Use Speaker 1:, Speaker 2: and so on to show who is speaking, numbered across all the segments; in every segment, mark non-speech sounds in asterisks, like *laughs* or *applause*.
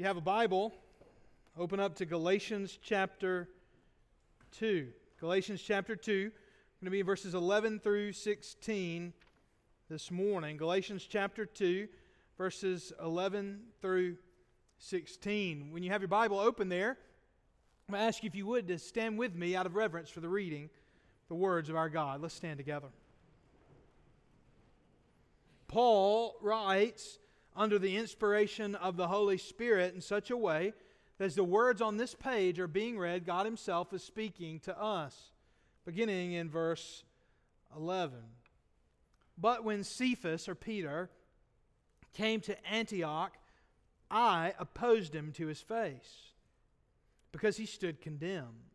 Speaker 1: you have a Bible, open up to Galatians chapter 2. Galatians chapter 2. going to be verses 11 through 16 this morning. Galatians chapter 2, verses 11 through 16. When you have your Bible open there, I'm going to ask you if you would to stand with me out of reverence for the reading, the words of our God. Let's stand together. Paul writes under the inspiration of the Holy Spirit in such a way that as the words on this page are being read, God Himself is speaking to us, beginning in verse 11. But when Cephas, or Peter, came to Antioch, I opposed him to his face, because he stood condemned.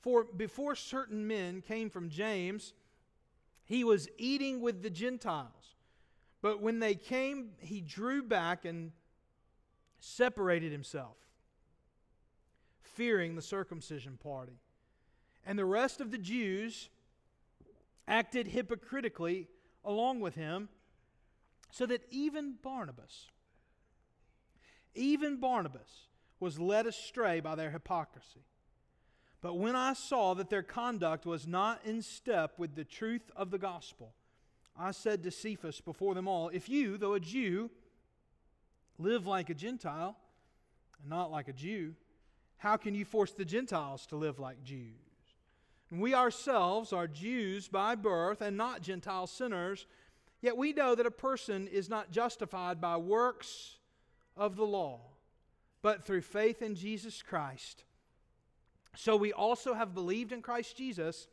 Speaker 1: For before certain men came from James, he was eating with the Gentiles. But when they came, he drew back and separated himself, fearing the circumcision party. And the rest of the Jews acted hypocritically along with him, so that even Barnabas, even Barnabas was led astray by their hypocrisy. But when I saw that their conduct was not in step with the truth of the gospel, I said to Cephas before them all, If you, though a Jew, live like a Gentile and not like a Jew, how can you force the Gentiles to live like Jews? And we ourselves are Jews by birth and not Gentile sinners, yet we know that a person is not justified by works of the law, but through faith in Jesus Christ. So we also have believed in Christ Jesus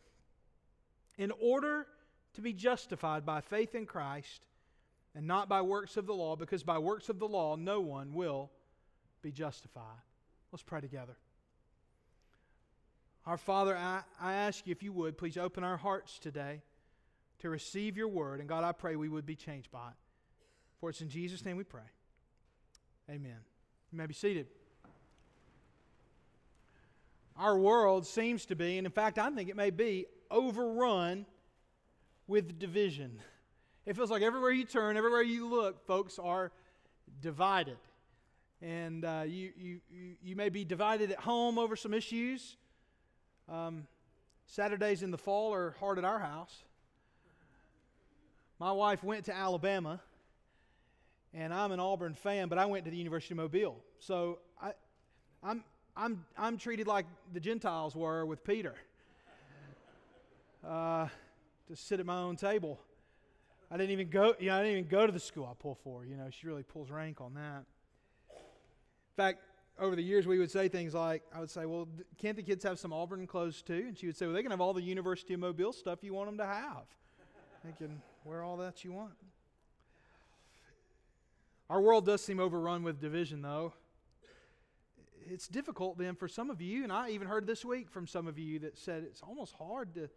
Speaker 1: in order to be justified by faith in Christ and not by works of the law, because by works of the law no one will be justified. Let's pray together. Our Father, I, I ask you if you would, please open our hearts today to receive your word. And God, I pray we would be changed by it. For it's in Jesus' name we pray. Amen. You may be seated. Our world seems to be, and in fact, I think it may be, overrun with division. It feels like everywhere you turn, everywhere you look, folks are divided. And uh, you, you, you may be divided at home over some issues. Um, Saturdays in the fall are hard at our house. My wife went to Alabama, and I'm an Auburn fan, but I went to the University of Mobile. So I, I'm, I'm, I'm treated like the Gentiles were with Peter. Uh, to sit at my own table. I didn't even go, you know, I didn't even go to the school I pull for. You know, she really pulls rank on that. In fact, over the years, we would say things like, I would say, well, can't the kids have some Auburn clothes too? And she would say, well, they can have all the University of Mobile stuff you want them to have. They can wear all that you want. Our world does seem overrun with division, though. It's difficult then for some of you, and I even heard this week from some of you that said it's almost hard to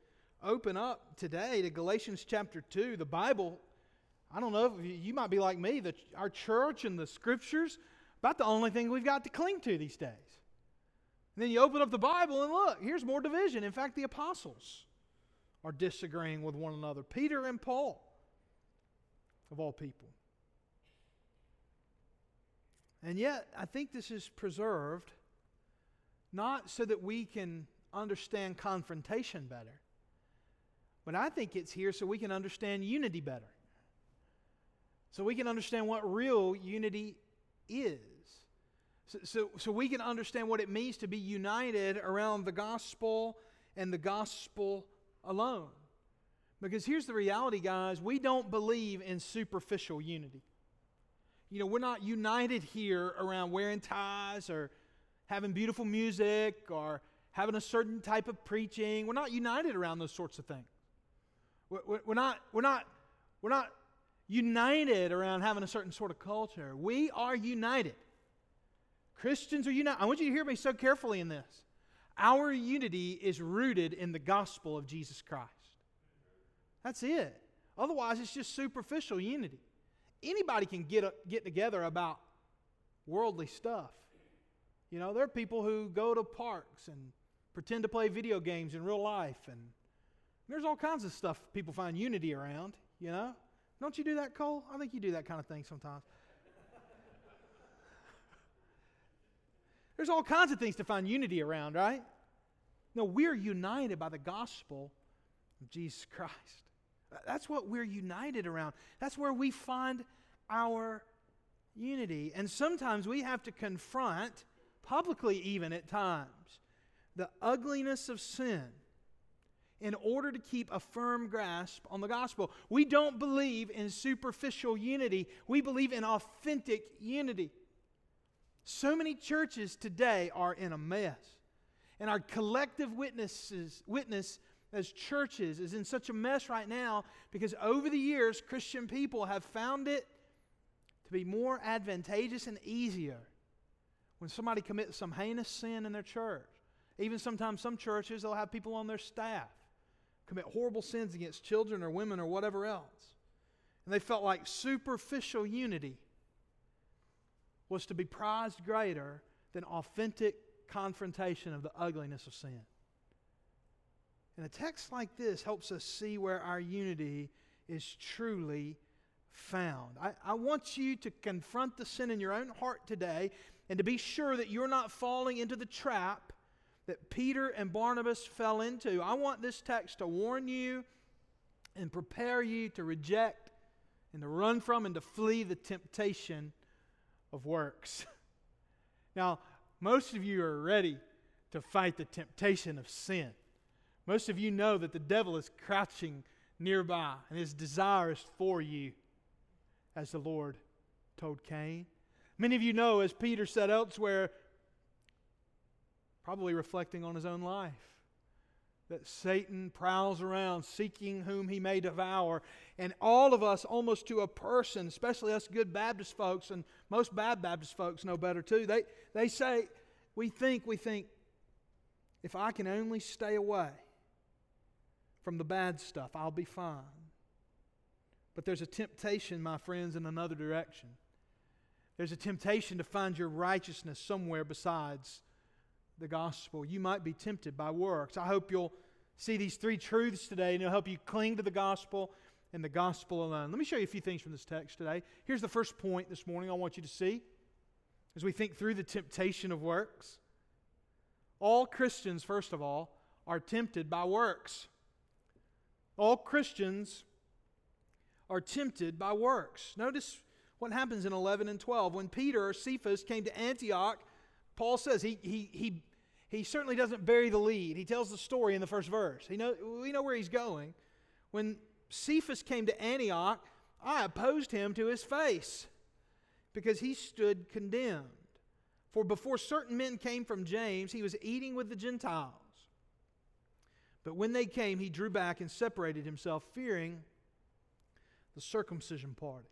Speaker 1: open up today to Galatians chapter 2, the Bible, I don't know if you might be like me, that our church and the scriptures, about the only thing we've got to cling to these days. And then you open up the Bible and look, here's more division. In fact, the apostles are disagreeing with one another. Peter and Paul, of all people. And yet, I think this is preserved not so that we can understand confrontation better, but I think it's here so we can understand unity better. So we can understand what real unity is. So, so, so, we can understand what it means to be united around the gospel and the gospel alone. Because here's the reality, guys we don't believe in superficial unity. You know, we're not united here around wearing ties or having beautiful music or having a certain type of preaching. We're not united around those sorts of things. We're not, we're not, we're not united around having a certain sort of culture. We are united. Christians are united. I want you to hear me so carefully in this. Our unity is rooted in the gospel of Jesus Christ. That's it. Otherwise, it's just superficial unity. Anybody can get, get together about worldly stuff. You know, there are people who go to parks and pretend to play video games in real life and there's all kinds of stuff people find unity around, you know? Don't you do that, Cole? I think you do that kind of thing sometimes. *laughs* There's all kinds of things to find unity around, right? No, we're united by the gospel of Jesus Christ. That's what we're united around. That's where we find our unity. And sometimes we have to confront, publicly even at times, the ugliness of sin in order to keep a firm grasp on the gospel. We don't believe in superficial unity, we believe in authentic unity. So many churches today are in a mess. And our collective witnesses, witness as churches is in such a mess right now because over the years, Christian people have found it to be more advantageous and easier when somebody commits some heinous sin in their church. Even sometimes, some churches, they'll have people on their staff commit horrible sins against children or women or whatever else. And they felt like superficial unity was to be prized greater than authentic confrontation of the ugliness of sin. And a text like this helps us see where our unity is truly found. I, I, want you to confront the sin in your own heart today and to be sure that you're not falling into the trap that Peter and Barnabas fell into. I want this text to warn you and prepare you to reject and to run from and to flee the temptation of works. *laughs* Now, most of you are ready to fight the temptation of sin. Most of you know that the devil is crouching nearby and his desire is for you, as the Lord told Cain. Many of you know, as Peter said elsewhere, probably reflecting on his own life. That Satan prowls around seeking whom he may devour. And all of us, almost to a person, especially us good Baptist folks, and most bad Baptist folks know better too, they, they say, we think, we think, if I can only stay away from the bad stuff, I'll be fine. But there's a temptation, my friends, in another direction. There's a temptation to find your righteousness somewhere besides the gospel. You might be tempted by works. I hope you'll see these three truths today and it'll help you cling to the gospel and the gospel alone. Let me show you a few things from this text today. Here's the first point this morning I want you to see as we think through the temptation of works. All Christians, first of all, are tempted by works. All Christians are tempted by works. Notice what happens in 11 and 12. When Peter or Cephas came to Antioch, Paul says he, he, he, he certainly doesn't bury the lead. He tells the story in the first verse. He know, we know where he's going. When Cephas came to Antioch, I opposed him to his face because he stood condemned. For before certain men came from James, he was eating with the Gentiles. But when they came, he drew back and separated himself, fearing the circumcision party.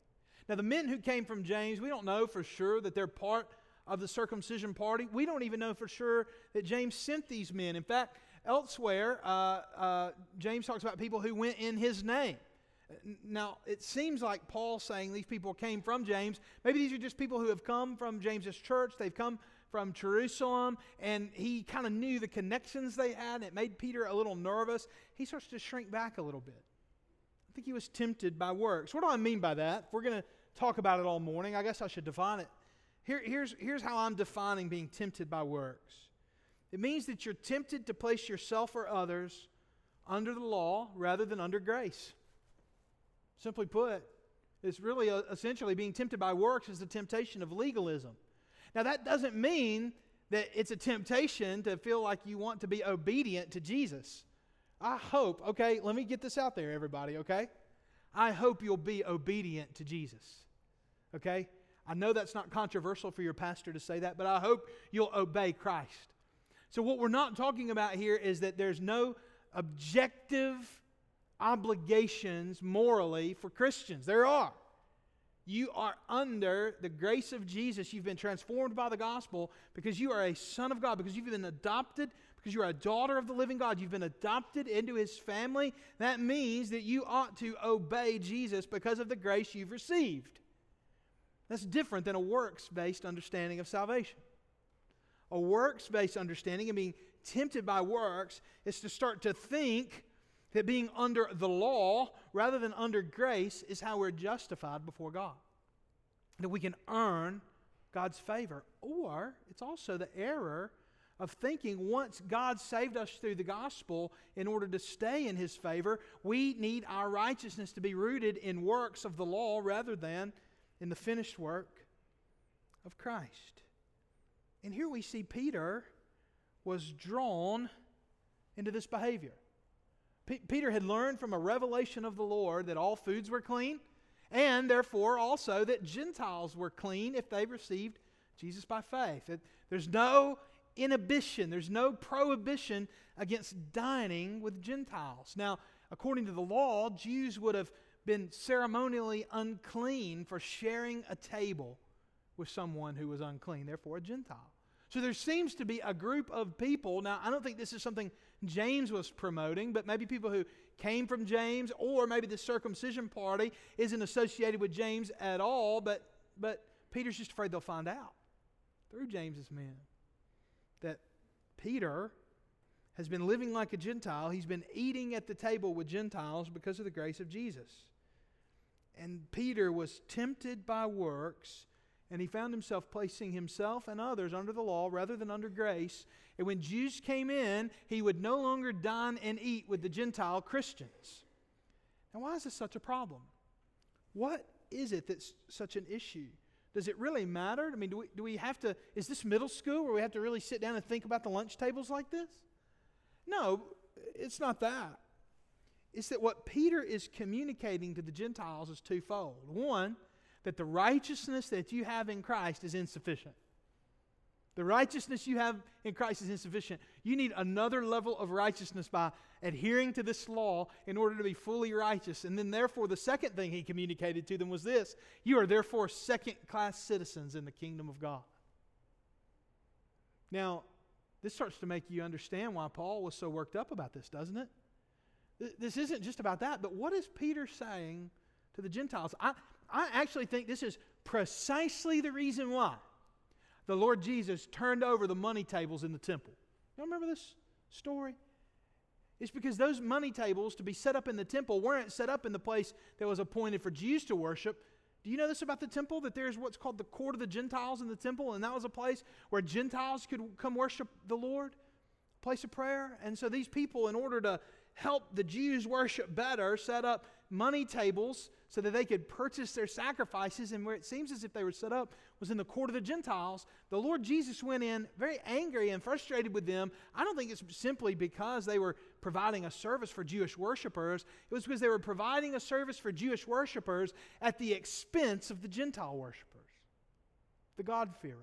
Speaker 1: Now, the men who came from James, we don't know for sure that they're part of the circumcision party. We don't even know for sure that James sent these men. In fact, elsewhere, uh, uh, James talks about people who went in his name. Now, it seems like Paul saying these people came from James. Maybe these are just people who have come from James's church. They've come from Jerusalem, and he kind of knew the connections they had, and it made Peter a little nervous. He starts to shrink back a little bit. I think he was tempted by works. What do I mean by that? If we're going to talk about it all morning, I guess I should define it here, here's, here's how I'm defining being tempted by works it means that you're tempted to place yourself or others under the law rather than under grace. Simply put, it's really a, uh, essentially being tempted by works is the temptation of legalism. Now, that doesn't mean that it's a temptation to feel like you want to be obedient to Jesus. I hope, okay, let me get this out there, everybody, okay? I hope you'll be obedient to Jesus, okay? I know that's not controversial for your pastor to say that, but I hope you'll obey Christ. So, what we're not talking about here is that there's no objective obligations morally for Christians. There are. You are under the grace of Jesus. You've been transformed by the gospel because you are a son of God, because you've been adopted, because you're a daughter of the living God. You've been adopted into his family. That means that you ought to obey Jesus because of the grace you've received. That's different than a works based understanding of salvation. A works based understanding and being tempted by works is to start to think that being under the law rather than under grace is how we're justified before God. That we can earn God's favor. Or it's also the error of thinking once God saved us through the gospel, in order to stay in his favor, we need our righteousness to be rooted in works of the law rather than in the finished work of Christ. And here we see Peter was drawn into this behavior. P- Peter had learned from a revelation of the Lord that all foods were clean, and therefore also that Gentiles were clean if they received Jesus by faith. It, there's no inhibition, there's no prohibition against dining with Gentiles. Now, according to the law, Jews would have been ceremonially unclean for sharing a table with someone who was unclean, therefore a Gentile. So there seems to be a group of people. Now, I don't think this is something James was promoting, but maybe people who came from James, or maybe the circumcision party isn't associated with James at all, but, but Peter's just afraid they'll find out through James's men that Peter has been living like a Gentile. He's been eating at the table with Gentiles because of the grace of Jesus. And Peter was tempted by works and he found himself placing himself and others under the law rather than under grace. And when Jews came in, he would no longer dine and eat with the Gentile Christians. Now, why is this such a problem? What is it that's such an issue? Does it really matter? I mean, do we, do we have to, is this middle school where we have to really sit down and think about the lunch tables like this? No, it's not that. It's that what Peter is communicating to the Gentiles is twofold. One, that the righteousness that you have in Christ is insufficient. The righteousness you have in Christ is insufficient. You need another level of righteousness by adhering to this law in order to be fully righteous. And then, therefore, the second thing he communicated to them was this You are therefore second class citizens in the kingdom of God. Now, this starts to make you understand why Paul was so worked up about this, doesn't it? This isn't just about that, but what is Peter saying to the Gentiles? I, I actually think this is precisely the reason why the Lord Jesus turned over the money tables in the temple. You remember this story? It's because those money tables to be set up in the temple weren't set up in the place that was appointed for Jews to worship. Do you know this about the temple? That there's what's called the court of the Gentiles in the temple, and that was a place where Gentiles could come worship the Lord, place of prayer. And so these people, in order to help the Jews worship better, set up money tables so that they could purchase their sacrifices. And where it seems as if they were set up was in the court of the Gentiles. The Lord Jesus went in very angry and frustrated with them. I don't think it's simply because they were providing a service for Jewish worshipers, it was because they were providing a service for Jewish worshipers at the expense of the Gentile worshipers, the God-fearers.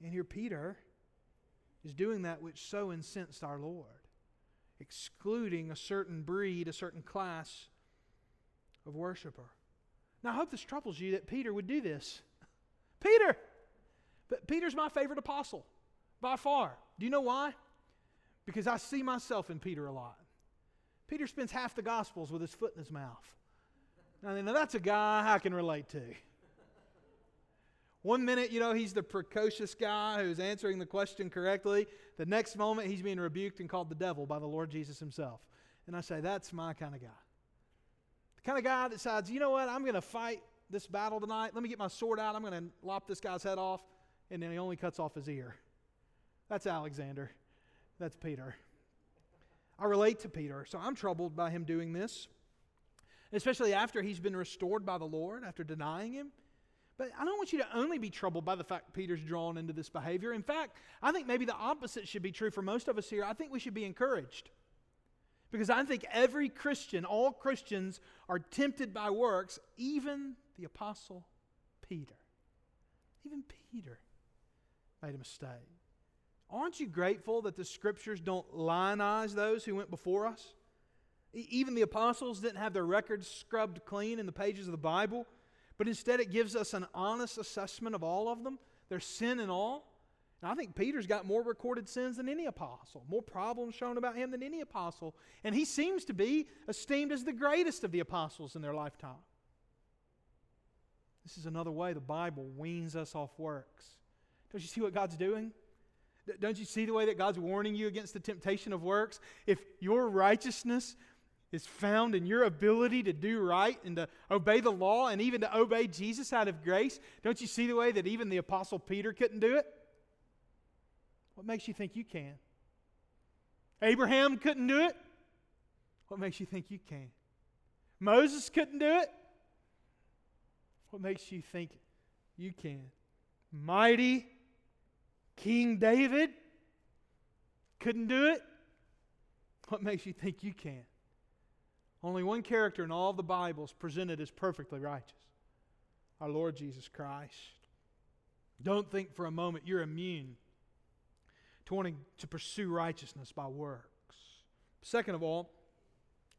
Speaker 1: And here Peter is doing that which so incensed our Lord excluding a certain breed, a certain class of worshiper. Now, I hope this troubles you that Peter would do this. *laughs* Peter! But Peter's my favorite apostle by far. Do you know why? Because I see myself in Peter a lot. Peter spends half the Gospels with his foot in his mouth. Now, now that's a guy I can relate to. One minute, you know, he's the precocious guy who's answering the question correctly. The next moment, he's being rebuked and called the devil by the Lord Jesus himself. And I say, that's my kind of guy. The kind of guy that decides, you know what, I'm going to fight this battle tonight. Let me get my sword out. I'm going to lop this guy's head off. And then he only cuts off his ear. That's Alexander. That's Peter. I relate to Peter, so I'm troubled by him doing this, especially after he's been restored by the Lord, after denying him. But I don't want you to only be troubled by the fact Peter's drawn into this behavior. In fact, I think maybe the opposite should be true for most of us here. I think we should be encouraged. Because I think every Christian, all Christians, are tempted by works, even the Apostle Peter. Even Peter made a mistake. Aren't you grateful that the scriptures don't lionize those who went before us? Even the apostles didn't have their records scrubbed clean in the pages of the Bible but instead it gives us an honest assessment of all of them, their sin and all. And I think Peter's got more recorded sins than any apostle, more problems shown about him than any apostle. And he seems to be esteemed as the greatest of the apostles in their lifetime. This is another way the Bible weans us off works. Don't you see what God's doing? Don't you see the way that God's warning you against the temptation of works? If your righteousness is found in your ability to do right and to obey the law and even to obey Jesus out of grace, don't you see the way that even the Apostle Peter couldn't do it? What makes you think you can? Abraham couldn't do it? What makes you think you can? Moses couldn't do it? What makes you think you can? Mighty King David couldn't do it? What makes you think you can? Only one character in all the Bible is presented as perfectly righteous our Lord Jesus Christ. Don't think for a moment you're immune to wanting to pursue righteousness by works. Second of all,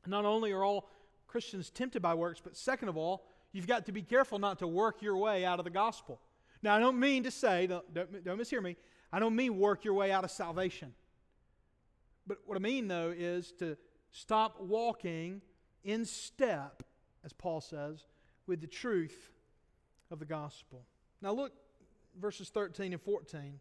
Speaker 1: not only are all Christians tempted by works, but second of all, you've got to be careful not to work your way out of the gospel. Now, I don't mean to say, don't, don't, don't mishear me, I don't mean work your way out of salvation. But what I mean, though, is to stop walking in step, as Paul says, with the truth of the gospel. Now, look, verses 13 and 14.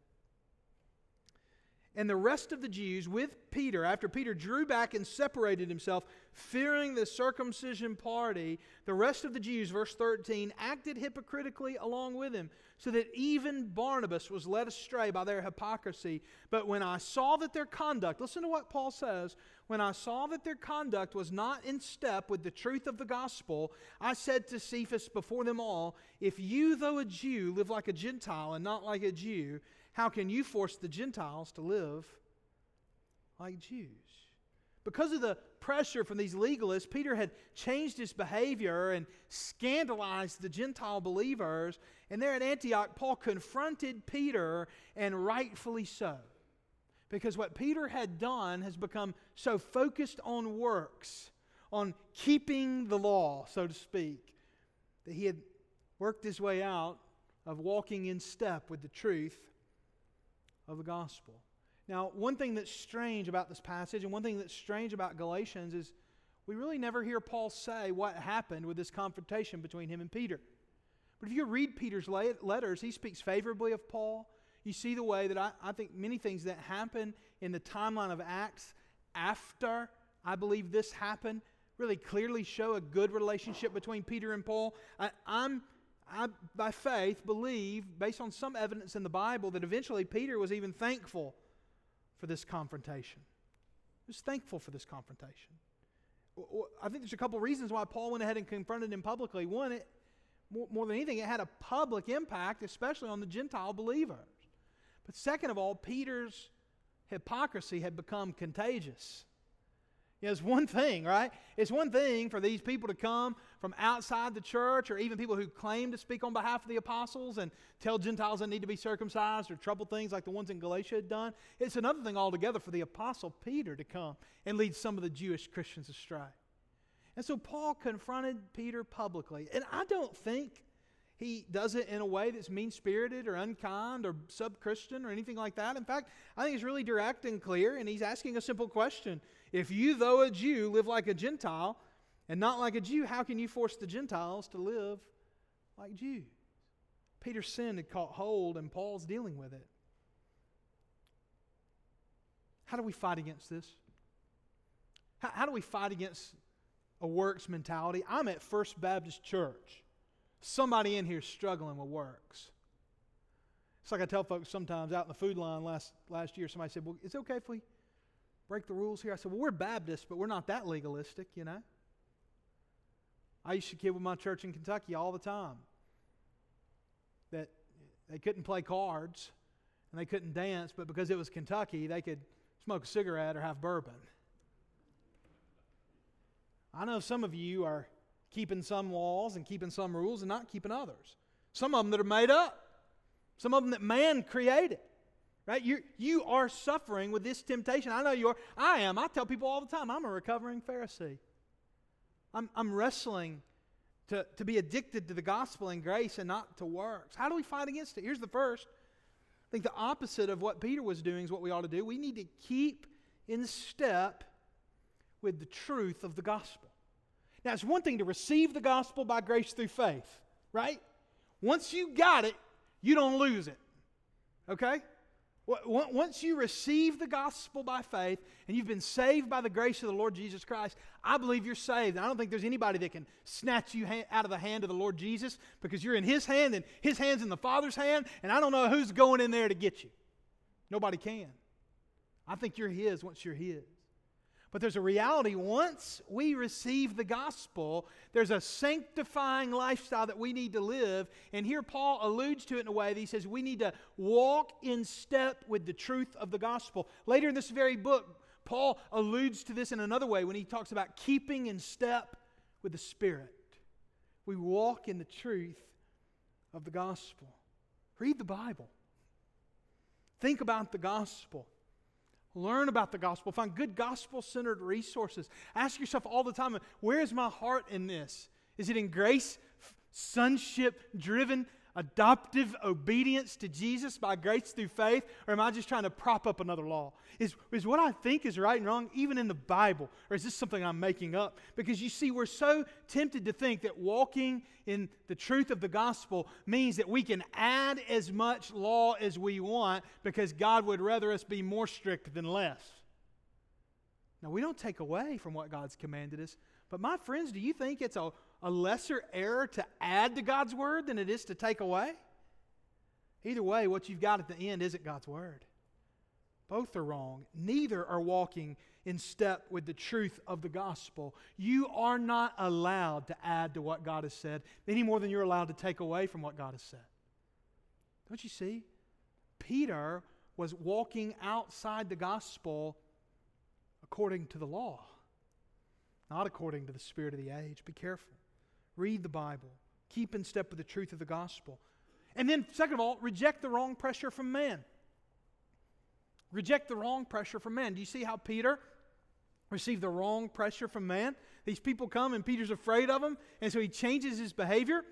Speaker 1: And the rest of the Jews with Peter, after Peter drew back and separated himself, fearing the circumcision party, the rest of the Jews, verse 13, acted hypocritically along with him, so that even Barnabas was led astray by their hypocrisy. But when I saw that their conduct, listen to what Paul says, when I saw that their conduct was not in step with the truth of the gospel, I said to Cephas before them all, If you, though a Jew, live like a Gentile and not like a Jew, how can you force the Gentiles to live like Jews? Because of the pressure from these legalists, Peter had changed his behavior and scandalized the Gentile believers. And there at Antioch, Paul confronted Peter, and rightfully so. Because what Peter had done has become so focused on works, on keeping the law, so to speak, that he had worked his way out of walking in step with the truth of the gospel. Now, one thing that's strange about this passage, and one thing that's strange about Galatians, is we really never hear Paul say what happened with this confrontation between him and Peter. But if you read Peter's letters, he speaks favorably of Paul. You see the way that I, I think many things that happen in the timeline of Acts after I believe this happened really clearly show a good relationship between Peter and Paul. I, I'm I, by faith, believe, based on some evidence in the Bible, that eventually Peter was even thankful for this confrontation. He was thankful for this confrontation. I think there's a couple reasons why Paul went ahead and confronted him publicly. One, it, more, more than anything, it had a public impact, especially on the Gentile believers. But second of all, Peter's hypocrisy had become contagious. You know, it's one thing, right? It's one thing for these people to come from outside the church or even people who claim to speak on behalf of the apostles and tell Gentiles they need to be circumcised or trouble things like the ones in Galatia had done. It's another thing altogether for the apostle Peter to come and lead some of the Jewish Christians astray. And so Paul confronted Peter publicly. And I don't think he does it in a way that's mean spirited or unkind or sub Christian or anything like that. In fact, I think he's really direct and clear, and he's asking a simple question If you, though a Jew, live like a Gentile and not like a Jew, how can you force the Gentiles to live like Jews? Peter's sin had caught hold, and Paul's dealing with it. How do we fight against this? How, how do we fight against a works mentality? I'm at First Baptist Church. Somebody in here struggling with works. It's like I tell folks sometimes out in the food line last, last year, somebody said, Well, is it okay if we break the rules here? I said, Well, we're Baptists, but we're not that legalistic, you know? I used to kid with my church in Kentucky all the time that they couldn't play cards and they couldn't dance, but because it was Kentucky, they could smoke a cigarette or have bourbon. I know some of you are keeping some laws and keeping some rules and not keeping others. Some of them that are made up, some of them that man created. Right? You, you are suffering with this temptation. I know you are. I am. I tell people all the time I'm a recovering Pharisee. I'm, I'm wrestling to, to be addicted to the gospel and grace and not to works. How do we fight against it? Here's the first. I think the opposite of what Peter was doing is what we ought to do. We need to keep in step with the truth of the gospel. Now, it's one thing to receive the gospel by grace through faith, right? Once you got it, you don't lose it. Okay? Once you receive the gospel by faith and you've been saved by the grace of the Lord Jesus Christ, I believe you're saved. I don't think there's anybody that can snatch you out of the hand of the Lord Jesus because you're in His hand and His hand's in the Father's hand, and I don't know who's going in there to get you. Nobody can. I think you're His once you're His. But there's a reality once we receive the gospel, there's a sanctifying lifestyle that we need to live. And here Paul alludes to it in a way that he says we need to walk in step with the truth of the gospel. Later in this very book, Paul alludes to this in another way when he talks about keeping in step with the Spirit. We walk in the truth of the gospel. Read the Bible. Think about the gospel. Learn about the gospel. Find good gospel centered resources. Ask yourself all the time where is my heart in this? Is it in grace, sonship driven adoptive obedience to Jesus by grace through faith, or am I just trying to prop up another law? Is, is what I think is right and wrong even in the Bible, or is this something I'm making up? Because you see, we're so tempted to think that walking in the truth of the gospel means that we can add as much law as we want because God would rather us be more strict than less. Now, we don't take away from what God's commanded us, but my friends, do you think it's a a lesser error to add to God's word than it is to take away? Either way, what you've got at the end isn't God's word. Both are wrong. Neither are walking in step with the truth of the gospel. You are not allowed to add to what God has said any more than you're allowed to take away from what God has said. Don't you see? Peter was walking outside the gospel according to the law, not according to the spirit of the age. Be careful. Read the Bible. Keep in step with the truth of the gospel. And then, second of all, reject the wrong pressure from man. Reject the wrong pressure from man. Do you see how Peter received the wrong pressure from man? These people come and Peter's afraid of them, and so he changes his behavior.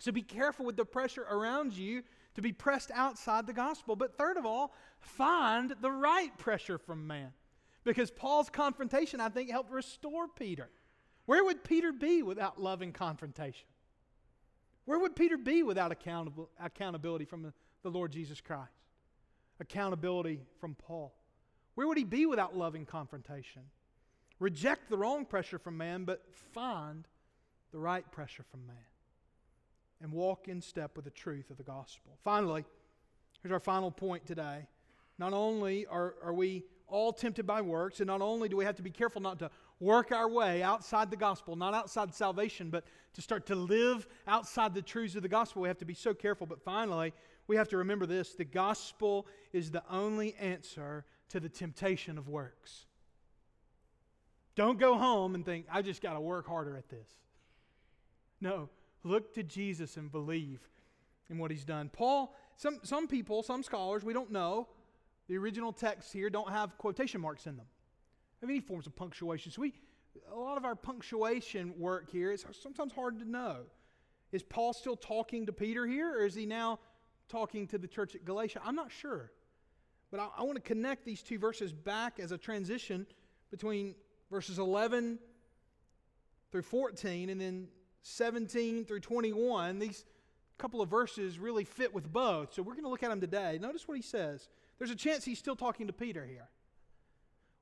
Speaker 1: So be careful with the pressure around you to be pressed outside the gospel. But third of all, find the right pressure from man. Because Paul's confrontation, I think, helped restore Peter. Where would Peter be without love and confrontation? Where would Peter be without accountability from the, the Lord Jesus Christ? Accountability from Paul. Where would he be without love and confrontation? Reject the wrong pressure from man, but find the right pressure from man. And walk in step with the truth of the gospel. Finally, here's our final point today. Not only are, are we all tempted by works, and not only do we have to be careful not to work our way outside the gospel, not outside salvation, but to start to live outside the truths of the gospel, we have to be so careful. But finally, we have to remember this the gospel is the only answer to the temptation of works. Don't go home and think, I just got to work harder at this. No, look to Jesus and believe in what he's done. Paul, some, some people, some scholars, we don't know, the original texts here don't have quotation marks in them of any forms of punctuation. So we, a lot of our punctuation work here is sometimes hard to know. Is Paul still talking to Peter here, or is he now talking to the church at Galatia? I'm not sure. But I, I want to connect these two verses back as a transition between verses 11 through 14 and then 17 through 21. These couple of verses really fit with both. So we're going to look at them today. Notice what he says. There's a chance he's still talking to Peter here.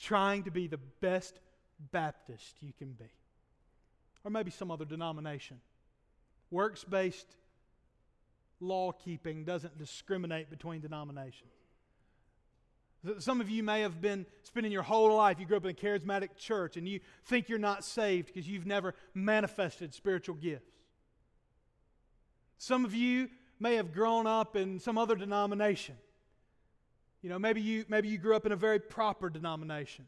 Speaker 1: trying to be the best Baptist you can be. Or maybe some other denomination. Works based law keeping doesn't discriminate between denominations. Some of you may have been spending your whole life, you grew up in a charismatic church, and you think you're not saved because you've never manifested spiritual gifts. Some of you may have grown up in some other denomination you know, maybe you, maybe you grew up in a very proper denomination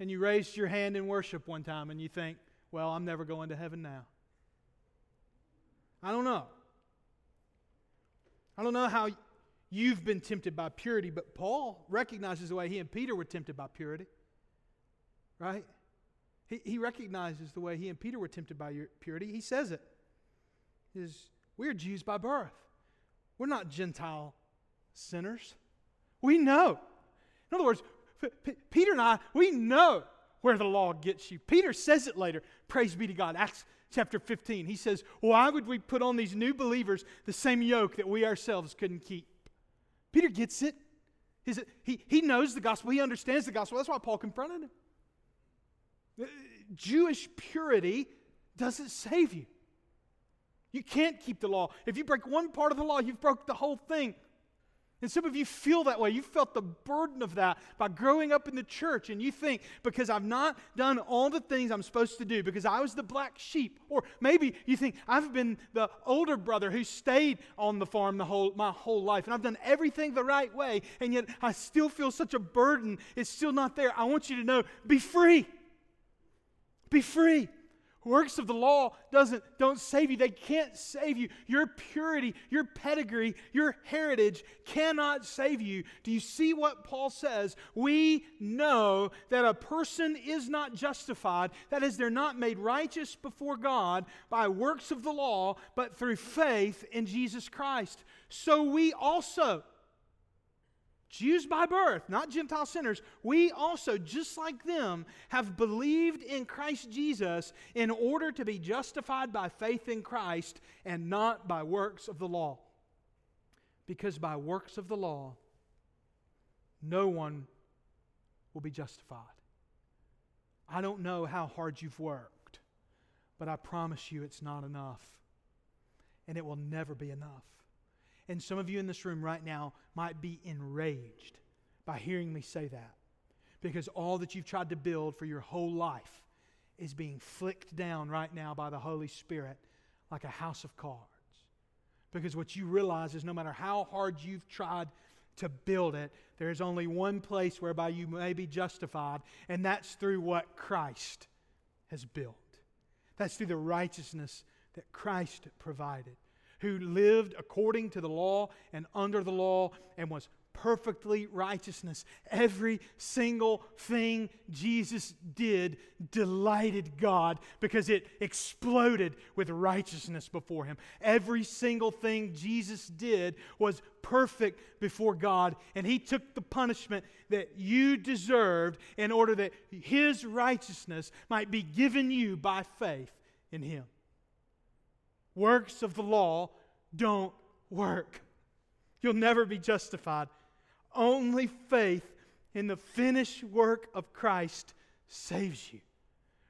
Speaker 1: and you raised your hand in worship one time and you think, well, I'm never going to heaven now. I don't know. I don't know how you've been tempted by purity, but Paul recognizes the way he and Peter were tempted by purity. Right? He, he recognizes the way he and Peter were tempted by purity. He says it. Is we're Jews by birth. We're not Gentile sinners. We know. In other words, P- Peter and I, we know where the law gets you. Peter says it later. Praise be to God. Acts chapter 15. He says, Why would we put on these new believers the same yoke that we ourselves couldn't keep? Peter gets it. He, he knows the gospel, he understands the gospel. That's why Paul confronted him. Uh, Jewish purity doesn't save you. You can't keep the law. If you break one part of the law, you've broke the whole thing. And some of you feel that way. You felt the burden of that by growing up in the church, and you think, because I've not done all the things I'm supposed to do, because I was the black sheep. Or maybe you think, I've been the older brother who stayed on the farm the whole, my whole life, and I've done everything the right way, and yet I still feel such a burden. It's still not there. I want you to know be free. Be free. Works of the law doesn't don't save you. They can't save you. Your purity, your pedigree, your heritage cannot save you. Do you see what Paul says? We know that a person is not justified, that is they're not made righteous before God by works of the law, but through faith in Jesus Christ. So we also Jews by birth, not Gentile sinners, we also, just like them, have believed in Christ Jesus in order to be justified by faith in Christ and not by works of the law. Because by works of the law, no one will be justified. I don't know how hard you've worked, but I promise you it's not enough. And it will never be enough. And some of you in this room right now might be enraged by hearing me say that because all that you've tried to build for your whole life is being flicked down right now by the Holy Spirit like a house of cards. Because what you realize is no matter how hard you've tried to build it, there is only one place whereby you may be justified, and that's through what Christ has built. That's through the righteousness that Christ provided who lived according to the law and under the law and was perfectly righteousness. Every single thing Jesus did delighted God because it exploded with righteousness before him. Every single thing Jesus did was perfect before God, and he took the punishment that you deserved in order that his righteousness might be given you by faith in him. Works of the law don't work. You'll never be justified. Only faith in the finished work of Christ saves you.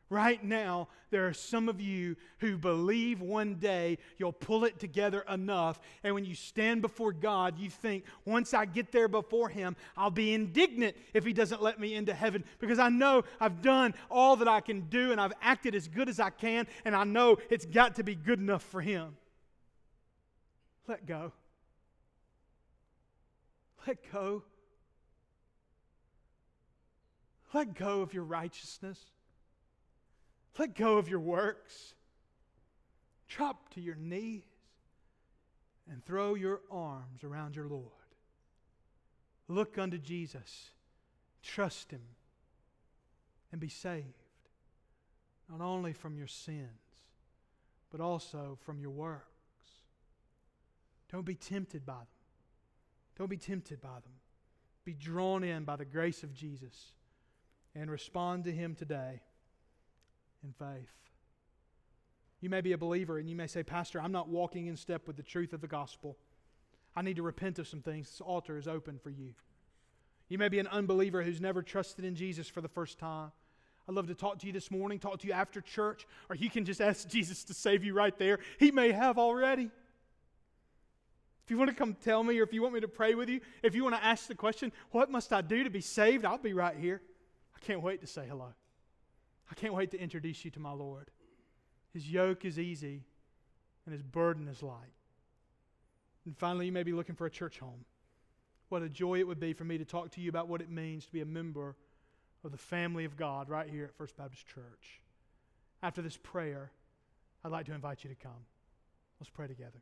Speaker 1: Right now, there are some of you who believe one day you'll pull it together enough, and when you stand before God, you think, once I get there before Him, I'll be indignant if He doesn't let me into heaven because I know I've done all that I can do and I've acted as good as I can, and I know it's got to be good enough for Him. Let go. Let go. Let go of your righteousness. Let go of your works. Drop to your knees and throw your arms around your Lord. Look unto Jesus. Trust Him and be saved, not only from your sins, but also from your works. Don't be tempted by them. Don't be tempted by them. Be drawn in by the grace of Jesus and respond to Him today in faith. You may be a believer and you may say, Pastor, I'm not walking in step with the truth of the gospel. I need to repent of some things. This altar is open for you. You may be an unbeliever who's never trusted in Jesus for the first time. I'd love to talk to you this morning, talk to you after church, or you can just *laughs* ask Jesus to save you right there. He may have already. If you want to come tell me, or if you want me to pray with you, if you want to ask the question, what must I do to be saved? I'll be right here. I can't wait to say hello. I can't wait to introduce you to my Lord. His yoke is easy and his burden is light. And finally, you may be looking for a church home. What a joy it would be for me to talk to you about what it means to be a member of the family of God right here at First Baptist Church. After this prayer, I'd like to invite you to come. Let's pray together.